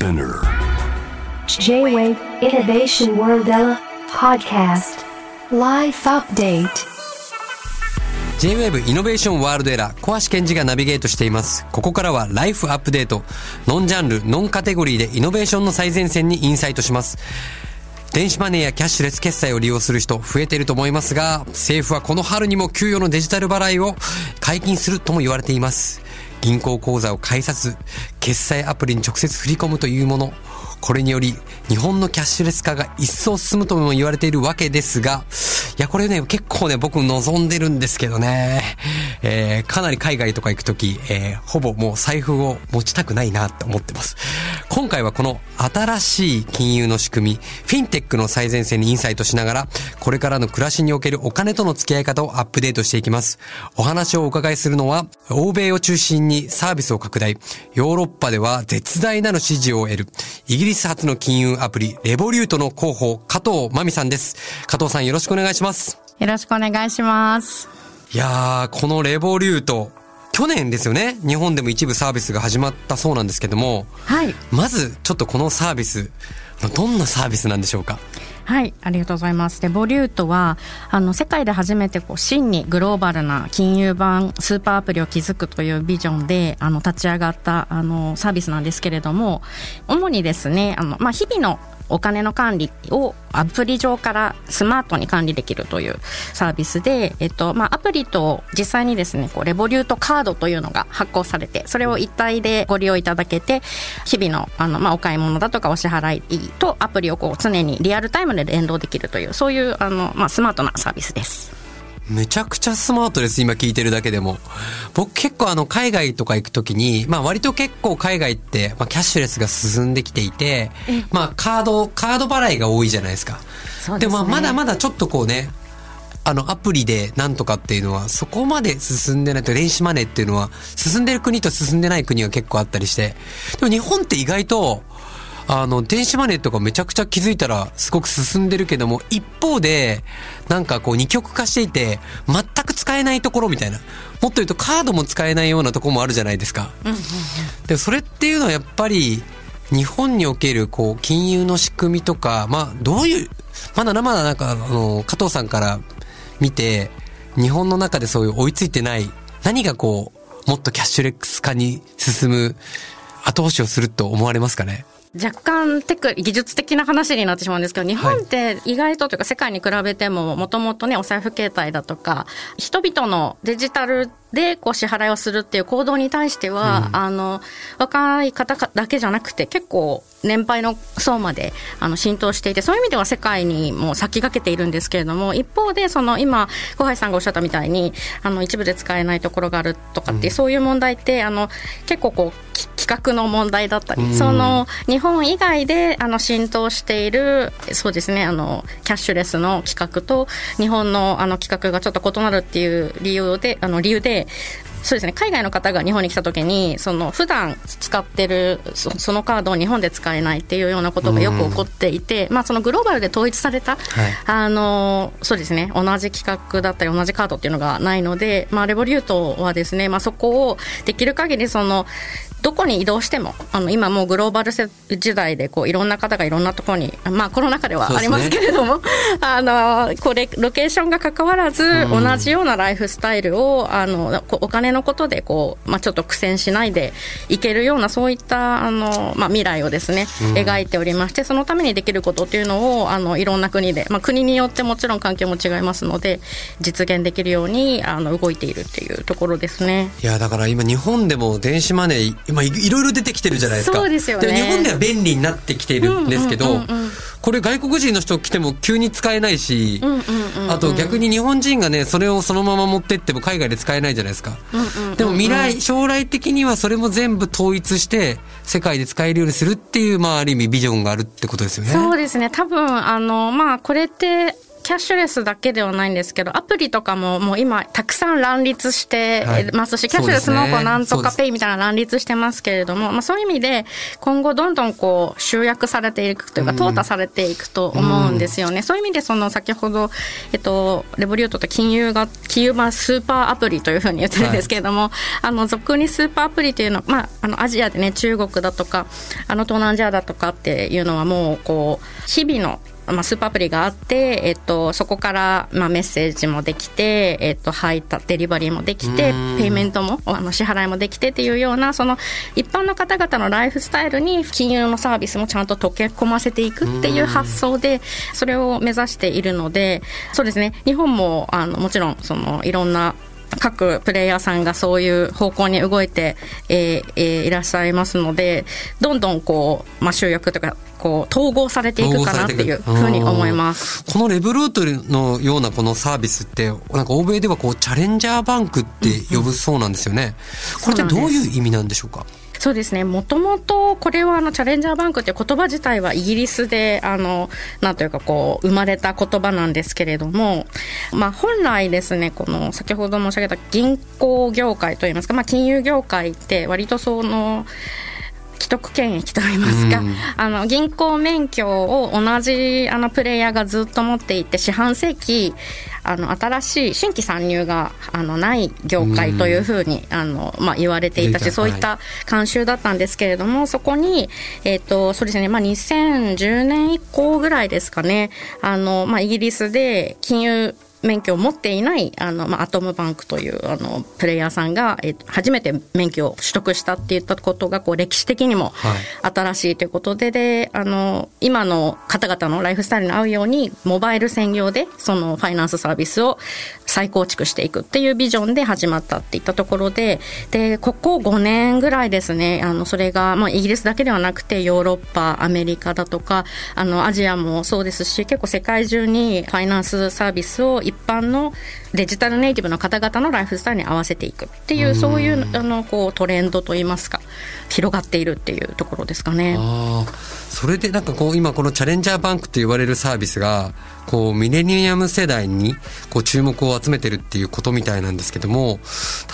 Spinner. J-Wave Innovation World Podcast. Life Update. J-Wave イノベーションワールドエラー小橋健二がナビゲートしていますここからはライフアップデートノンジャンルノンカテゴリーでイノベーションの最前線にインサイトします電子マネーやキャッシュレス決済を利用する人増えていると思いますが政府はこの春にも給与のデジタル払いを解禁するとも言われています銀行口座を介さず決済アプリに直接振り込むというもの。これにより日本のキャッシュレス化が一層進むとも言われているわけですが、いや、これね、結構ね、僕望んでるんですけどね、えー、かなり海外とか行くとき、えー、ほぼもう財布を持ちたくないなって思ってます。今回はこの新しい金融の仕組み、フィンテックの最前線にインサイトしながら、これからの暮らしにおけるお金との付き合い方をアップデートしていきます。お話をお伺いするのは、欧米を中心にサービスを拡大、ヨーロッパでは絶大なる支持を得る、イギリス発の金融アプリ、レボリュートの広報、加藤真美さんです。加藤さんよろしくお願いします。よろしくお願いします。いやー、このレボリュート、去年ですよね、日本でも一部サービスが始まったそうなんですけども、はい。まずちょっとこのサービス、どんなサービスなんでしょうか？はい、ありがとうございます。でボリュートは、あの、世界で初めてこう、真にグローバルな金融版スーパーアプリを築くというビジョンで、あの、立ち上がった、あの、サービスなんですけれども、主にですね、あの、まあ、日々のお金の管理をアプリ上からスマートに管理できるというサービスで、えっと、まあ、アプリと実際にですね、こう、レボリュートカードというのが発行されて、それを一体でご利用いただけて、日々の、あの、まあ、お買い物だとかお支払いとアプリをこう、常にリアルタイムで連動できるという、そういう、あの、まあ、スマートなサービスです。めちゃくちゃスマートです、今聞いてるだけでも。僕結構あの海外とか行くときに、まあ割と結構海外って、まあキャッシュレスが進んできていて、まあカード、カード払いが多いじゃないですか。ですねもまだまだちょっとこうね、あのアプリでなんとかっていうのはそこまで進んでないと電子マネーっていうのは進んでる国と進んでない国は結構あったりして、でも日本って意外と、あの、電子マネーとかめちゃくちゃ気づいたらすごく進んでるけども、一方で、なんかこう二極化していて、全く使えないところみたいな。もっと言うとカードも使えないようなところもあるじゃないですか。で、それっていうのはやっぱり、日本におけるこう金融の仕組みとか、まあどういう、まだまだなんかあの、加藤さんから見て、日本の中でそういう追いついてない、何がこう、もっとキャッシュレス化に進む後押しをすると思われますかね？若干テク、技術的な話になってしまうんですけど、日本って意外とというか世界に比べても、もともとね、お財布携帯だとか、人々のデジタルでこう支払いをするっていう行動に対しては、あの、若い方だけじゃなくて、結構年配の層まであの浸透していて、そういう意味では世界にも先駆けているんですけれども、一方で、その今、小橋さんがおっしゃったみたいに、あの、一部で使えないところがあるとかっていう、そういう問題って、あの、結構こう、き企画の問題だったり、その、日本以外であの浸透している、そうですね、あの、キャッシュレスの企画と、日本のあの企画がちょっと異なるっていう理由で、あの、理由で、そうですね、海外の方が日本に来た時に、その、普段使ってるそ、そのカードを日本で使えないっていうようなことがよく起こっていて、まあ、そのグローバルで統一された、あの、そうですね、同じ企画だったり同じカードっていうのがないので、まあ、レボリュートはですね、まあ、そこをできる限りその、どこに移動しても、あの、今もうグローバル世時代で、こう、いろんな方がいろんなところに、まあ、コロナ禍ではありますけれども、あの、これ、ロケーションが関わらず、同じようなライフスタイルを、あの、こお金のことで、こう、まあ、ちょっと苦戦しないでいけるような、そういった、あの、まあ、未来をですね、描いておりまして、そのためにできることっていうのを、あの、いろんな国で、まあ、国によってもちろん環境も違いますので、実現できるように、あの、動いているっていうところですね。いや、だから今日本でも電子マネー、今いいろいろ出てきてるじゃないですか。そうですよねで日本では便利になってきているんですけど、これ外国人の人来ても急に使えないし、あと逆に日本人がね、それをそのまま持ってっても海外で使えないじゃないですか。でも未来、将来的にはそれも全部統一して、世界で使えるようにするっていう、まあある意味ビジョンがあるってことですよね。そうですね。多分、あの、まあ、これって、キャッシュレスだけではないんですけど、アプリとかももう今たくさん乱立してますし、はい、キャッシュレスもこうなんとかペイみたいな乱立してますけれども、まあそういう意味で今後どんどんこう集約されていくというか、淘汰されていくと思うんですよね。そういう意味でその先ほど、えっと、レボリュートと金融が、金融版スーパーアプリというふうに言ってるんですけれども、はい、あの、俗にスーパーアプリというのは、まあ、あの、アジアでね、中国だとか、あの、東南アジアだとかっていうのはもう、こう、日々のまあ、スーパーアプリがあって、えっと、そこから、まあ、メッセージもできて、えっと、配達、デリバリーもできて、ペイメントも、あの、支払いもできてっていうような、その、一般の方々のライフスタイルに金融のサービスもちゃんと溶け込ませていくっていう発想で、それを目指しているので、そうですね、日本も、あの、もちろん、その、いろんな、各プレイヤーさんがそういう方向に動いて、えーえー、いらっしゃいますのでどんどんこう、まあ、集約とかこう統合されていくかなっていうふうに思います。このレブルートのようなこのサービスってなんか欧米ではこうチャレンジャーバンクって呼ぶそうなんですよね、これってどういう意味なんでしょうか？そうですね。もともと、これはあの、チャレンジャーバンクっていう言葉自体はイギリスで、あの、なんというかこう、生まれた言葉なんですけれども、まあ、本来ですね、この、先ほど申し上げた銀行業界といいますか、まあ、金融業界って割とその、既得権益といいますか、うん、あの銀行免許を同じあのプレイヤーがずっと持っていて四半世紀あの新しい新規参入があのない業界というふうに、あのまあ、言われていたし、そういった慣習だったんですけれども、そこに、えっ、ー、とそうですね、まあ、2010年以降ぐらいですかね、あのまあ、イギリスで金融免許を持っていないあの、まあ、アトムバンクというあのプレイヤーさんが、え初めて免許を取得したって言ったことがこう歴史的にも新しいということで、はい、であの今の方々のライフスタイルに合うようにモバイル専業でそのファイナンスサービスを再構築していくっていうビジョンで始まったっていったところででここ5年ぐらいですねあのそれが、まあ、イギリスだけではなくてヨーロッパアメリカだとかあのアジアもそうですし結構世界中にファイナンスサービスを一般のデジタルネイティブの方々のライフスタイルに合わせていくっていうそういうあのこうトレンドといいますか広がっているっていうところですかね。それでなんかこう今このチャレンジャーバンクと言われるサービスがこうミレニアム世代にこう注目を集めてるっていうことみたいなんですけども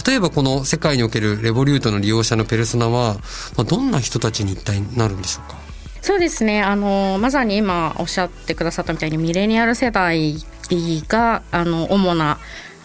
例えばこの世界におけるレボリュートの利用者のペルソナは、まあ、どんな人たちに一体なるんでしょうか？そうですね。あのまさに今おっしゃってくださったみたいにミレニアル世代があの主な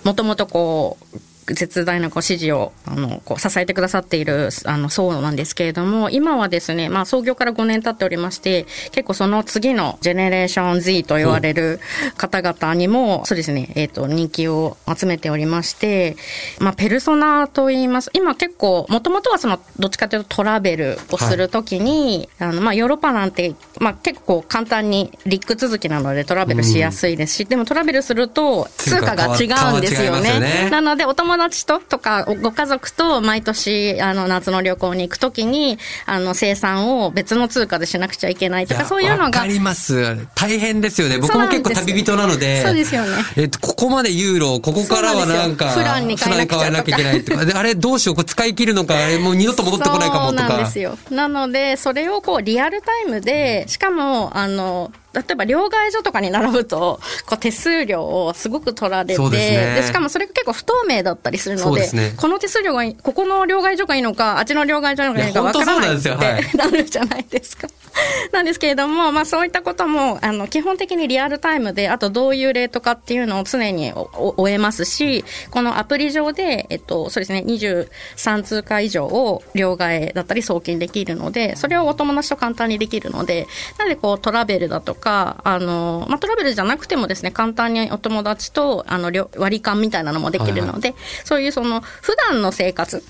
もともとこう絶大なこう支持をあのこう支えてくださっているあの層なんですけれども、今はですね、まあ、創業から5年経っておりまして、結構その次のジェネレーション Z と言われる方々にも、そうですね、えっ、ー、と、人気を集めておりまして、まあ、ペルソナと言います。今結構、もともとはその、どっちかというとトラベルをするときに、はい、あの、まあ、ヨーロッパなんて、まあ、結構簡単にリック続きなのでトラベルしやすいですし、うん、でもトラベルすると通貨が違うんですよね。ねなので、お友達ととか、ご家族と毎年、あの、夏の旅行に行くときに、あの、生産を別の通貨でしなくちゃいけないとか、そういうのが。わかります。大変ですよね。僕も結構旅人なので。そうですよね。えっと、ここまでユーロ、ここからはなんか、フランに変えなきゃいけないとか。で、あれどうしよう、これ使い切るのか、あれもう二度と戻ってこないかもとか。そうなんですよ。なので、それをこう、リアルタイムで、しかも、あの、例えば両替所とかに並ぶと、こう手数料をすごく取られて、で、ね、しかもそれが結構不透明だったりするので、でね、この手数料が、ここの両替所がいいのか、あっちの両替所がいいのかわからない。ってなるじゃないですか。なんですけれども、まあそういったことも、あの、基本的にリアルタイムで、あとどういうレートかっていうのを常に終えますし、このアプリ上で、えっと、そうですね、23通貨以上を両替だったり送金できるので、それをお友達と簡単にできるので、なのでこうトラベルだとか、あの、まあ、トラベルじゃなくてもですね、簡単にお友達と、あの、割り勘みたいなのもできるので、はいはい、そういうその、普段の生活、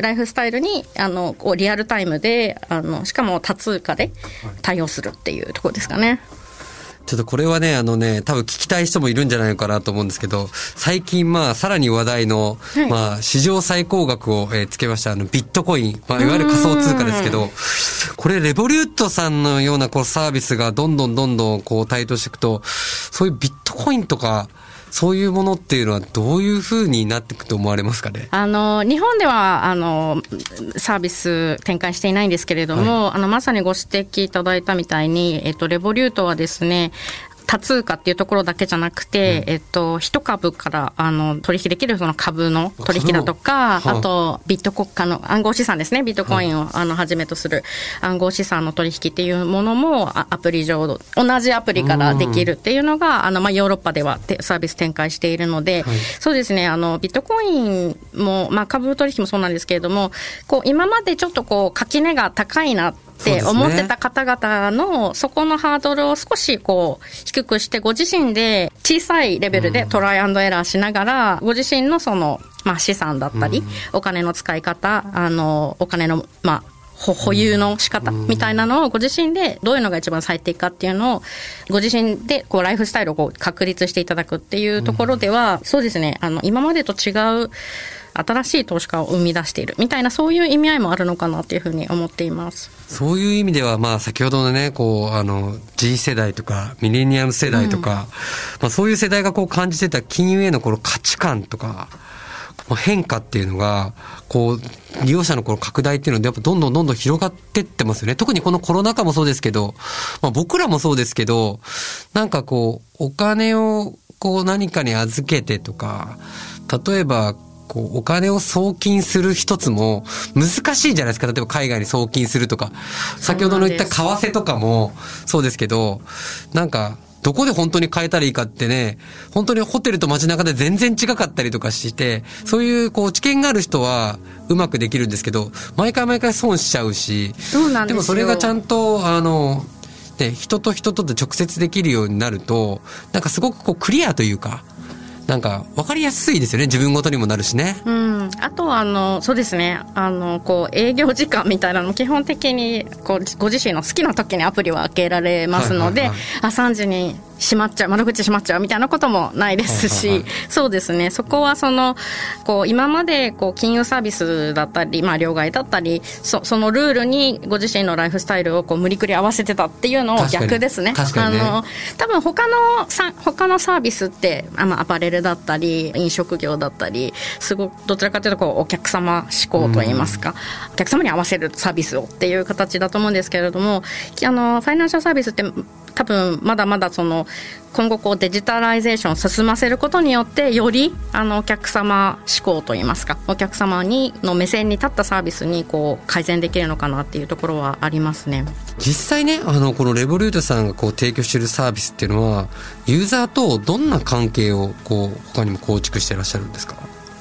ライフスタイルに、あの、こうリアルタイムで、あの、しかも多通貨で対応するっていうところですかね。ちょっとこれはね、あのね、多分聞きたい人もいるんじゃないのかなと思うんですけど、最近まあ、さらに話題の、はい、まあ、史上最高額を、えー、つけました、あの、ビットコイン、まあ、いわゆる仮想通貨ですけど、これ、レボリュートさんのようなこうサービスがどんどんどんどんこう台頭していくと、そういうビットコインとか、そういうものっていうのはどういうふうになっていくと思われますかね？あの日本ではあのサービス展開していないんですけれども、はい、あのまさにご指摘いただいたみたいに、えっと、レボリュートはですね多通貨っていうところだけじゃなくて、えっと、一株からあの取引できるその株の取引だとか、あ。あとビット国家の暗号資産ですね、ビットコインをあのはじめとする暗号資産の取引っていうものもあアプリ上、同じアプリからできるっていうのが、あのまあヨーロッパではてサービス展開しているので、そうですね、あのビットコインも、まあ、株取引もそうなんですけれども、こう今までちょっとこう垣根が高いなって思ってた方々のそこのハードルを少しこう低くしてご自身で小さいレベルでトライアンドエラーしながらご自身のそのまあ資産だったりお金の使い方あのお金のまあほ保有の仕方みたいなのをご自身でどういうのが一番最適かっていうのをご自身でこうライフスタイルをこう確立していただくっていうところではそうですね。あの今までと違う新しい投資家を生み出しているみたいなそういう意味合いもあるのかなっていうふうに思っています。そういう意味では、まあ、先ほどのね、こう、あの、G 世代とか、ミレニアム世代とか、まあ、そういう世代がこう感じてた金融へのこの価値観とか、変化っていうのが、こう、利用者のこの拡大っていうので、やっぱどんどんどんどん広がってってますよね。特にこのコロナ禍もそうですけど、まあ、僕らもそうですけど、なんかこう、お金を、こう、何かに預けてとか、例えば、こう、お金を送金する一つも難しいじゃないですか。例えば海外に送金するとか。先ほどの言った為替とかもそうですけど、なんか、どこで本当に変えたらいいかってね、本当にホテルと街中で全然違かったりとかして、そういうこう知見がある人はうまくできるんですけど、毎回毎回損しちゃうし、そうなんですよもそれがちゃんと、あの、ね、人と人とで直接できるようになると、なんかすごくこうクリアというか、なんか分かりやすいですよね。自分ごとにもなるしね。うん、あとはあのそうですねあのこう営業時間みたいなのも基本的にこうご自身の好きな時にアプリは開けられますので、はいはいはいあ3時に閉まっちゃう窓口閉まっちゃうみたいなこともないですし、はいはいはそうですね。そこはそのこう今までこう金融サービスだったり、まあ、両替だったりそそのルールにご自身のライフスタイルをこう無理くり合わせてたっていうのを逆ですね。確かにね。あの多分他のさ他のサービスってあまあアパレルだったり飲食業だったりすごくどちらかというとこうお客様志向といいますか、お客様に合わせるサービスをっていう形だと思うんですけれどもあのファイナンシャルサービスって多分まだまだその今後こうデジタライゼーションを進ませることによってよりあのお客様志向といいますかお客様にの目線に立ったサービスにこう改善できるのかなっていうところはありますね。実際ね、あの、このレボリュートさんがこう提供しているサービスっていうのは、ユーザーとどんな関係をこう、他にも構築していらっしゃるんですか？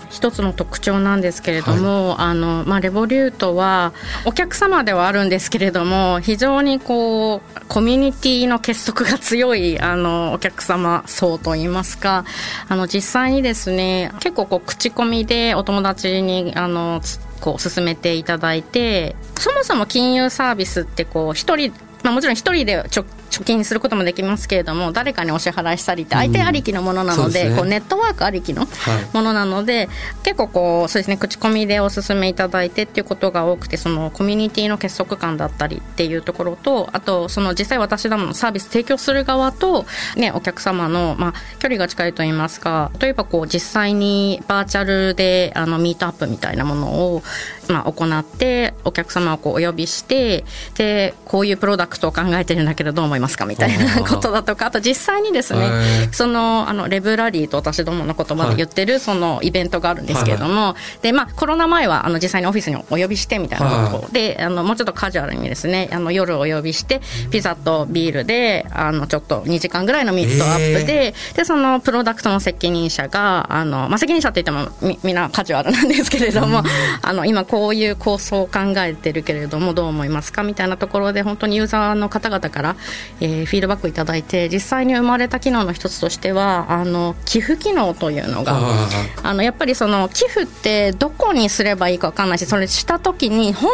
一つの特徴なんですけれども、あのまあ、レボリュートはお客様ではあるんですけれども非常にこうコミュニティの結束が強いあのお客様層といいますかあの実際にですね結構こう口コミでお友達にあのつこう進めていただいてそもそも金融サービスってこう一人まあ、もちろん一人でちょ貯金することもできますけれども誰かにお支払いしたりって相手ありきのものなので,、そうですね。こうネットワークありきのものなので、結構こうそうですね口コミでお勧めいただいてっていうことが多くてそのコミュニティの結束感だったりっていうところとあとその実際私どものサービス提供する側と、ね、お客様の、まあ、距離が近いといいますか例えばこう実際にバーチャルであのミートアップみたいなものを、まあ、行ってお客様をこうお呼びしてでこういうプロダクトを考えてるんだけどどう思いますかみたいなことだとかあと実際にですねそのあのレブラリーと私どもの言葉で言ってるそのイベントがあるんですけれども、でまあ、コロナ前はあの実際にオフィスにお呼びしてみたいなことはであのもうちょっとカジュアルにですねあの夜お呼びしてピザとビールであのちょっと2時間ぐらいのミートアップで,、でそのプロダクトの責任者があの、まあ、責任者って言ってもみみんなカジュアルなんですけれども、あの今こういう構想を考えてるけれどもどう思いますかみたいなところで本当にユーザーの方々から、えーフィードバックいただいて実際に生まれた機能の一つとしてはあの寄付機能というのがああのやっぱりその寄付ってどこにすればいいか分かんないしそれした時に本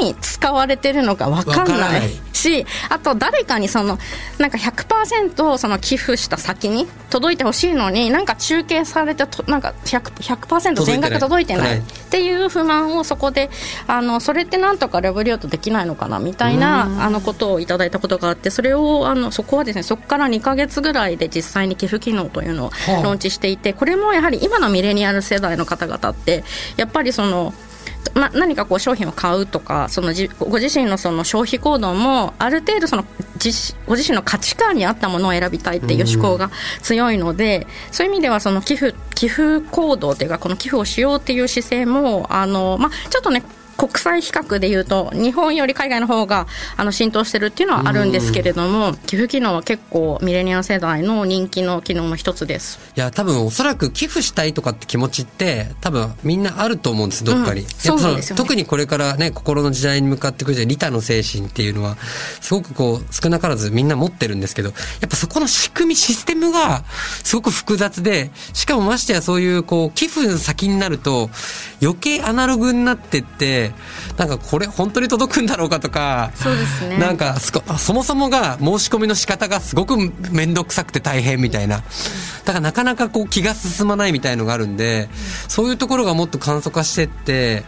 当に使われてるのか分かんないしあと誰かにそのなんか100%その寄付した先に届いてほしいのになんか中継されてとなんか 100%, 100全額届いてないっていう不満をそこであのそれってなんとかレボリュートできないのかなみたいなあのことをいただいたことがあってそれをあのそこはですねそこから2か月ぐらいで実際に寄付機能というのをはあ。ローンチしていてこれもやはり今のミレニアル世代の方々ってやっぱりそのま、何かこう商品を買うとかそのじご自身のその消費行動もある程度その自ご自身の価値観に合ったものを選びたいっていう思考が強いので、そういう意味ではその寄付寄付行動というかこの寄付をしようっていう姿勢もあの、ま、ちょっとね国際比較でいうと日本より海外の方があの浸透してるっていうのはあるんですけれども寄付機能は結構ミレニアム世代の人気の機能の一つです。いや多分おそらく寄付したいとかって気持ちって多分みんなあると思うんですどっかに、うん、そうなんですよ、ね、特にこれからね心の時代に向かってくるじゃ利他の精神っていうのはすごくこう少なからずみんな持ってるんですけどやっぱそこの仕組みシステムがすごく複雑でしかもましてやそういうこう寄付先になると余計アナログになってってなんかこれ本当に届くんだろうかとか、そうですね。なんかそもそもが申し込みの仕方がすごく面倒くさくて大変みたいな。だからなかなかこう気が進まないみたいのがあるんで、そういうところがもっと簡素化してって、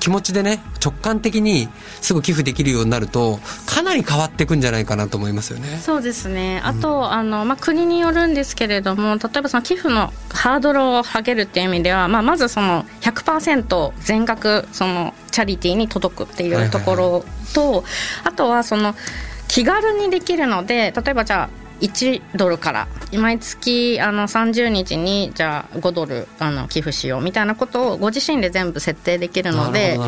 気持ちでね直感的にすぐ寄付できるようになるとかなり変わっていくんじゃないかなと思いますよね。そうですねあと、うん、あのまあ、国によるんですけれども例えばその寄付のハードルを上げるっていう意味では、まあ、まずその100%全額そのチャリティーに届くっていうところと、あとはその気軽にできるので例えばじゃあ1ドルから。毎月あの30日にじゃあ5ドルあの寄付しようみたいなことをご自身で全部設定できるので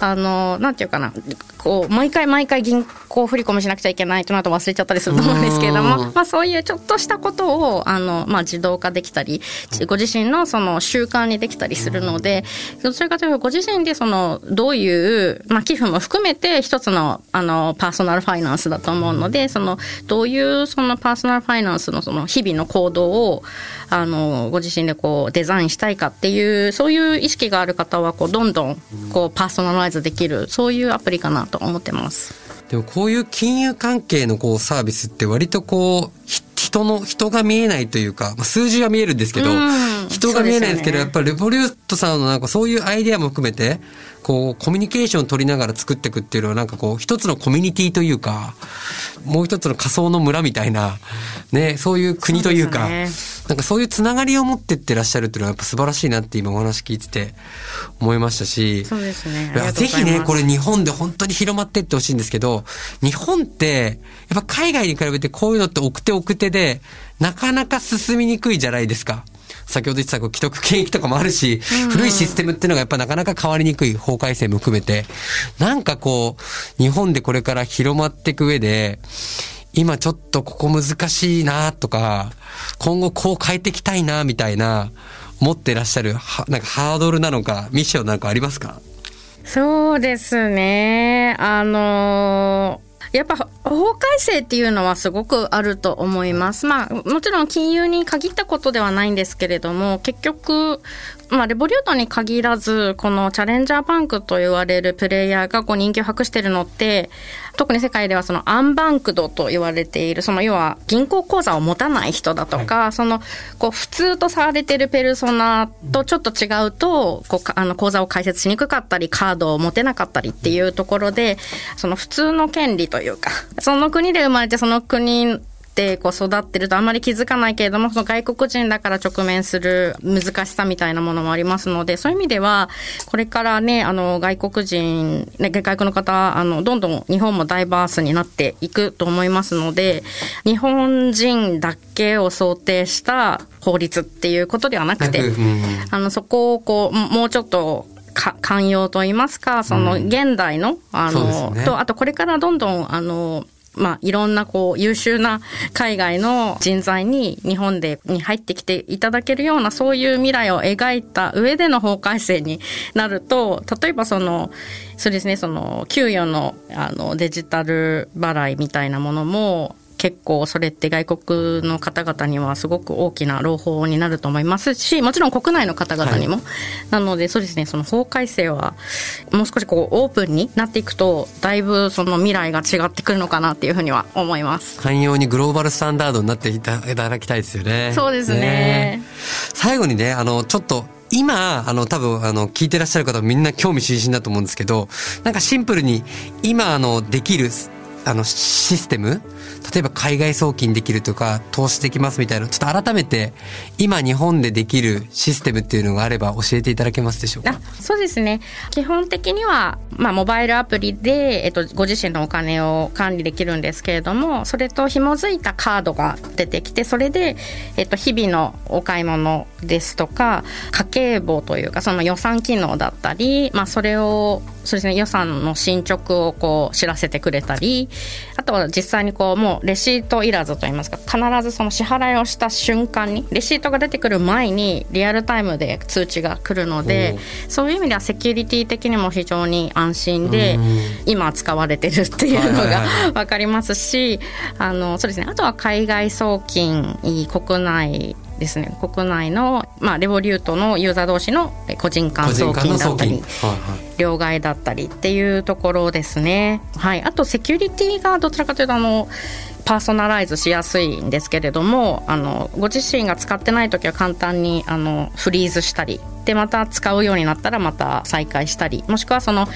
あのなんていうかなこう毎回毎回銀行振り込みしなくちゃいけないとなと忘れちゃったりすると思うんですけれども、まあ、そういうちょっとしたことをあの、まあ、自動化できたりご自身のその習慣にできたりするのでどちらかというとご自身でそのどういう、まあ、寄付も含めて一つのあのパーソナルファイナンスだと思うのでそのどういうそのパーソナルファイナンスのその日々の行動をあのご自身でこうデザインしたいかっていうそういう意識がある方はこうどんどんこうパーソナライズできるそういうアプリかなと思ってます。でもこういう金融関係のこうサービスって割とこう人の人が見えないというか、まあ、数字は見えるんですけど、人が見えないんですけど、ね、やっぱりレボリュートさんのなんかそういうアイデアも含めてこうコミュニケーションを取りながら作っていくっていうのはなんかこう一つのコミュニティというかもう一つの仮想の村みたいなねそういう国というか。なんかそういうつながりを持ってってらっしゃるっていうのはやっぱ素晴らしいなって今お話聞いてて思いましたし。そうですね。ぜひね、これ日本で本当に広まってってほしいんですけど、日本って、やっぱ海外に比べてこういうのって奥手奥手で、なかなか進みにくいじゃないですか。先ほど言ってた既得権益とかもあるし、古いシステムっていうのがやっぱなかなか変わりにくい法改正も含めて、なんかこう、日本でこれから広まっていく上で、今ちょっとここ難しいなとか、今後こう変えていきたいなみたいな、持ってらっしゃる、なんかハードルなのか、ミッションなんかありますか？そうですね。あのーやっぱ法改正っていうのはすごくあると思います。まあもちろん金融に限ったことではないんですけれども結局まあ、レボリュートに限らず、このチャレンジャーバンクと言われるプレイヤーがこう人気を博してるのって、特に世界ではそのアンバンクドと言われている、その要は銀行口座を持たない人だとか、はい、そのこう普通とされているペルソナとちょっと違うと、こうあの口座を開設しにくかったり、カードを持てなかったりっていうところで、その普通の権利というか、その国で生まれてその国ってこう育ってるとあんまり気づかないけれども、その外国人だから直面する難しさみたいなものもありますので、そういう意味では、これからね、あの、外国人、ね、外国の方、あの、どんどん日本もダイバースになっていくと思いますので、日本人だけを想定した法律っていうことではなくて、あの、そこをこう、もうちょっと寛容といいますか、その現代の、あの、ね、と、あとこれからどんどん、あの、まあ、いろんなこう優秀な海外の人材に日本でに入ってきていただけるようなそういう未来を描いた上での法改正になると例えばそのそうですねその給与のあのデジタル払いみたいなものも結構それって外国の方々にはすごく大きな朗報になると思いますしもちろん国内の方々にも、はい、なのでそうですねその法改正はもう少しこうオープンになっていくとだいぶその未来が違ってくるのかなっていうふうには思います。寛容にグローバルスタンダードになっていただきたいですよね。そうですね、ね、最後にねあのちょっと今、あの、多分、あの、聞いてらっしゃる方みんな興味津々だと思うんですけど、なんかシンプルに、今、あの、できるあの、システム例えば海外送金できるとか、投資できますみたいな、ちょっと改めて、今日本でできるシステムっていうのがあれば教えていただけますでしょうか？そうですね。基本的には、まあ、モバイルアプリで、えっと、ご自身のお金を管理できるんですけれども、それと紐づいたカードが出てきて、それで、えっと、日々のお買い物ですとか、家計簿というか、その予算機能だったり、まあ、それをそうですね予算の進捗をこう知らせてくれたりあとは実際にこうもうレシートいらずといいますか必ずその支払いをした瞬間にレシートが出てくる前にリアルタイムで通知が来るのでそういう意味ではセキュリティ的にも非常に安心で今使われてるっていうのが分かりますしあのそうですね。あとは海外送金国内ですね。国内の、まあ、レボリュートのユーザー同士の個人間送金だったり、両替だったりっていうところですね。はい、あとセキュリティがどちらかというとあのパーソナライズしやすいんですけれどもあのご自身が使ってない時は簡単にあのフリーズしたりでまた使うようになったらまた再開したりもしくはその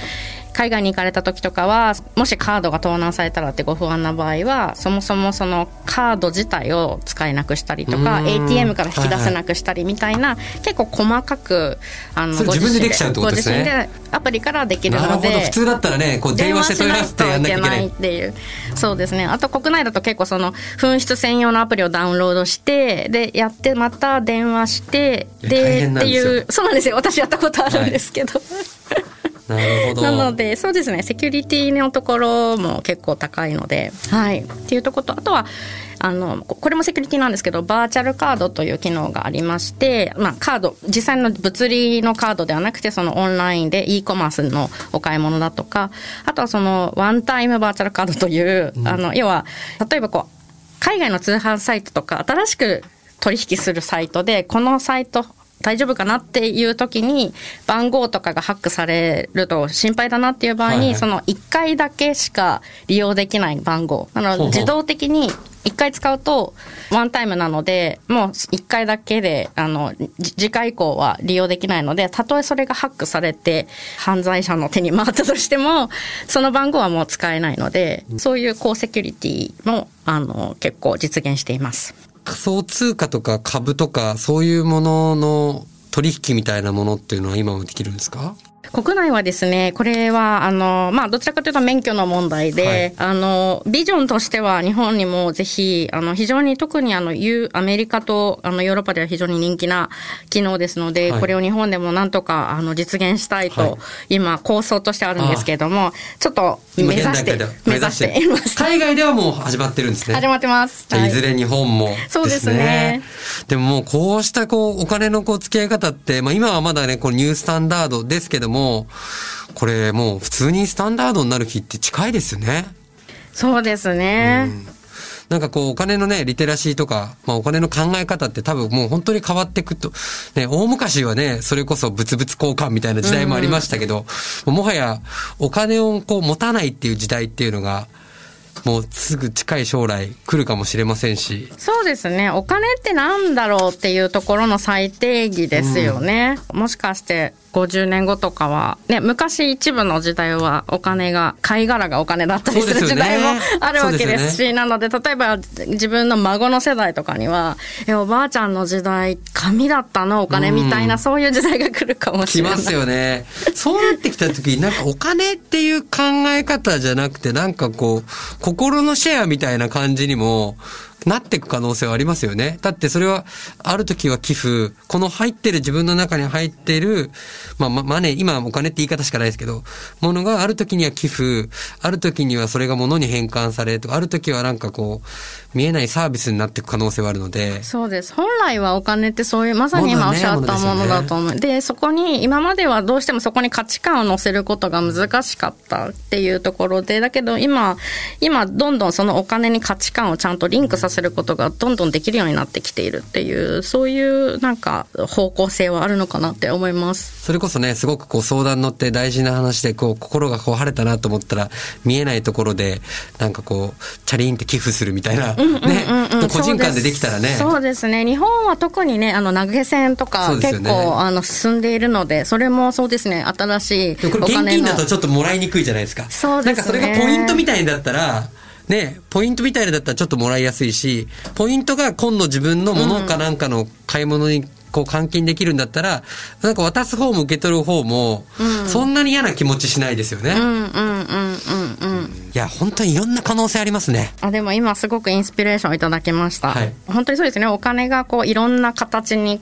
海外に行かれた時とかはもしカードが盗難されたらってご不安な場合はそもそもそのカード自体を使えなくしたりとか ATM から引き出せなくしたりみたいな、はいはい、結構細かくあのご自身でご自身でアプリからできるので普通だったらねこう電話して問い合わせてやんなきゃいけない。っていうそうですね。あと国内だと結構その紛失専用のアプリをダウンロードしてでやってまた電話してでっていうそうなんですよ。私やったことあるんですけど、はいなるほど。なので、そうですね、セキュリティのところも結構高いので、はい。っていうところと、あとは、あの、これもセキュリティなんですけど、バーチャルカードという機能がありまして、まあ、カード、実際の物理のカードではなくて、そのオンラインで e コマースのお買い物だとか、あとはその、ワンタイムバーチャルカードという、うん、あの、要は、例えばこう、海外の通販サイトとか、新しく取引するサイトで、このサイト大丈夫かなっていう時に番号とかがハックされると心配だなっていう場合に、その1回だけしか利用できない番号あの自動的に1回使うとワンタイムなのでもう1回だけであの次回以降は利用できないのでたとえそれがハックされて犯罪者の手に回ったとしてもその番号はもう使えないのでそういう高セキュリティもあの結構実現しています。仮想通貨とか株とかそういうものの取引みたいなものっていうのは今もできるんですか？国内はですね、これは、あの、まあ、どちらかというと免許の問題で、はい、あの、ビジョンとしては日本にもぜひ、あの、非常に特にあの、アメリカとあの、ヨーロッパでは非常に人気な機能ですので、はい、これを日本でもなんとか、あの、実現したいと、はい、今、構想としてあるんですけれども、ちょっと目指して、目指しています。海外ではもう始まってるんですね。始まってます。じゃいずれ日本も、ね、そうですね。でももう、こうしたこう、お金のこう、付き合い方って、まあ、今はまだね、こう、ニュースタンダードですけども、これもう普通にスタンダードになる日って近いですよね。そうですね。うんなんかこうお金のね、リテラシーとか、まあお金の考え方って多分もう本当に変わっていくと、ね、大昔はね、それこそ物々交換みたいな時代もありましたけど、うん、もはやお金をこう持たないっていう時代っていうのが、もうすぐ近い将来来るかもしれませんし。そうですね。お金ってなんだろうっていうところの最定義ですよね。うん、もしかして50年後とかは、ね、昔一部の時代はお金が、貝殻がお金だったりする時代もあるわけですし、ね、なので、例えば自分の孫の世代とかには、え、おばあちゃんの時代、紙だったのお金みたいな、うん、そういう時代が来るかもしれない。来ますよね。そうなってきた時に、なんかお金っていう考え方じゃなくて、なんかこう、心のシェアみたいな感じにも、なっていく可能性はありますよね。だってそれは、ある時は寄付、この入ってる自分の中に入ってる、まあ、マネー、今はお金って言い方しかないですけど、ものがある時には寄付、ある時にはそれが物に変換されとか、ある時はなんかこう、見えないサービスになっていく可能性はあるので。そうです。本来はお金ってそういう、まさに今おっしゃったものだと思う。で、ね、そこに、今まではどうしてもそこに価値観を乗せることが難しかったっていうところで、だけど今、今、どんどんそのお金に価値観をちゃんとリンクささせることがどんどんできるようになってきているっていう、そういうなんか方向性はあるのかなって思います。それこそね、すごくこう相談乗って大事な話で、こう心がこう晴れたなと思ったら、見えないところで、なんかこう、チャリンって寄付するみたいな、ね、個人間でできたらね。そうですね。日本は特にね、あの、投げ銭とそか結構、あの、進んでいるので、それもそうですね、新しいでもこれ現お金の金だとちょっともらいにくいじゃないですか。そうですねなんかそれがポイントみたいだったら、ね、ポイントみたいだったらちょっともらいやすいし、ポイントが今度自分のものかなんかの買い物にこう換金できるんだったら、なんか渡す方も受け取る方も、そんなに嫌な気持ちしないですよね。うんうんうんうんうん。いや、本当にいろんな可能性ありますね。あでも今すごくインスピレーションをいただきました、はい。本当にそうですね。お金がこういろんな形に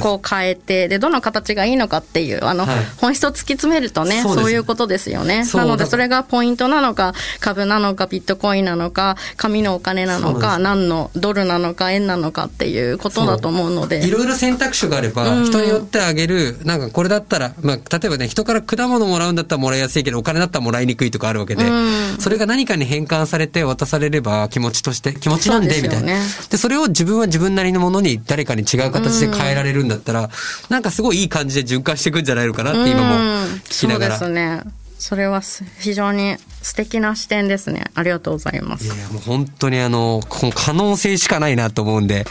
こう変えてでどの形がいいのかっていうあの、はい。本質を突き詰めるとねそうういうことですよね。なのでそれがポイントなのか株なのかビットコインなのか紙のお金なのか何のドルなのか円なのかっていうことだと思うので。いろいろ選択肢があれば、人によってあげる、なんかこれだったら、まあ、例えばね、人から果物もらうんだったらもらいやすいけど、お金だったらもらいにくいとかあるわけで、それが何かに変換されて渡されれば気持ちとして、気持ちなんで、みたいな。で、それを自分は自分なりのものに誰かに違う形で変えられるんだったら、なんかすごいいい感じで循環していくんじゃないのかなって今も聞きながら。そうですねそれはす非常に素敵な視点ですねありがとうございますいやもう本当にあの、この可能性しかないなと思うんで、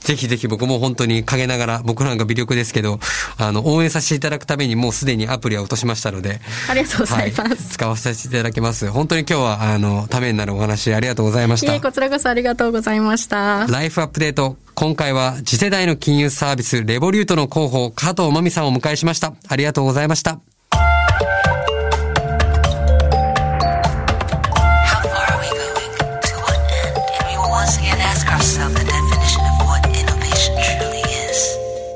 ぜひぜひ僕も本当に陰ながら、僕なんか微力ですけど、あの、応援させていただくためにもうすでにアプリは落としましたので、ありがとうございます、はい、使わせていただきます。本当に今日は、あの、ためになるお話ありがとうございましいえた。こちらこそありがとうございましたライフアップデート。今回は次世代の金融サービス、レボリュートの広報、加藤真美さんをお迎えしました。ありがとうございました。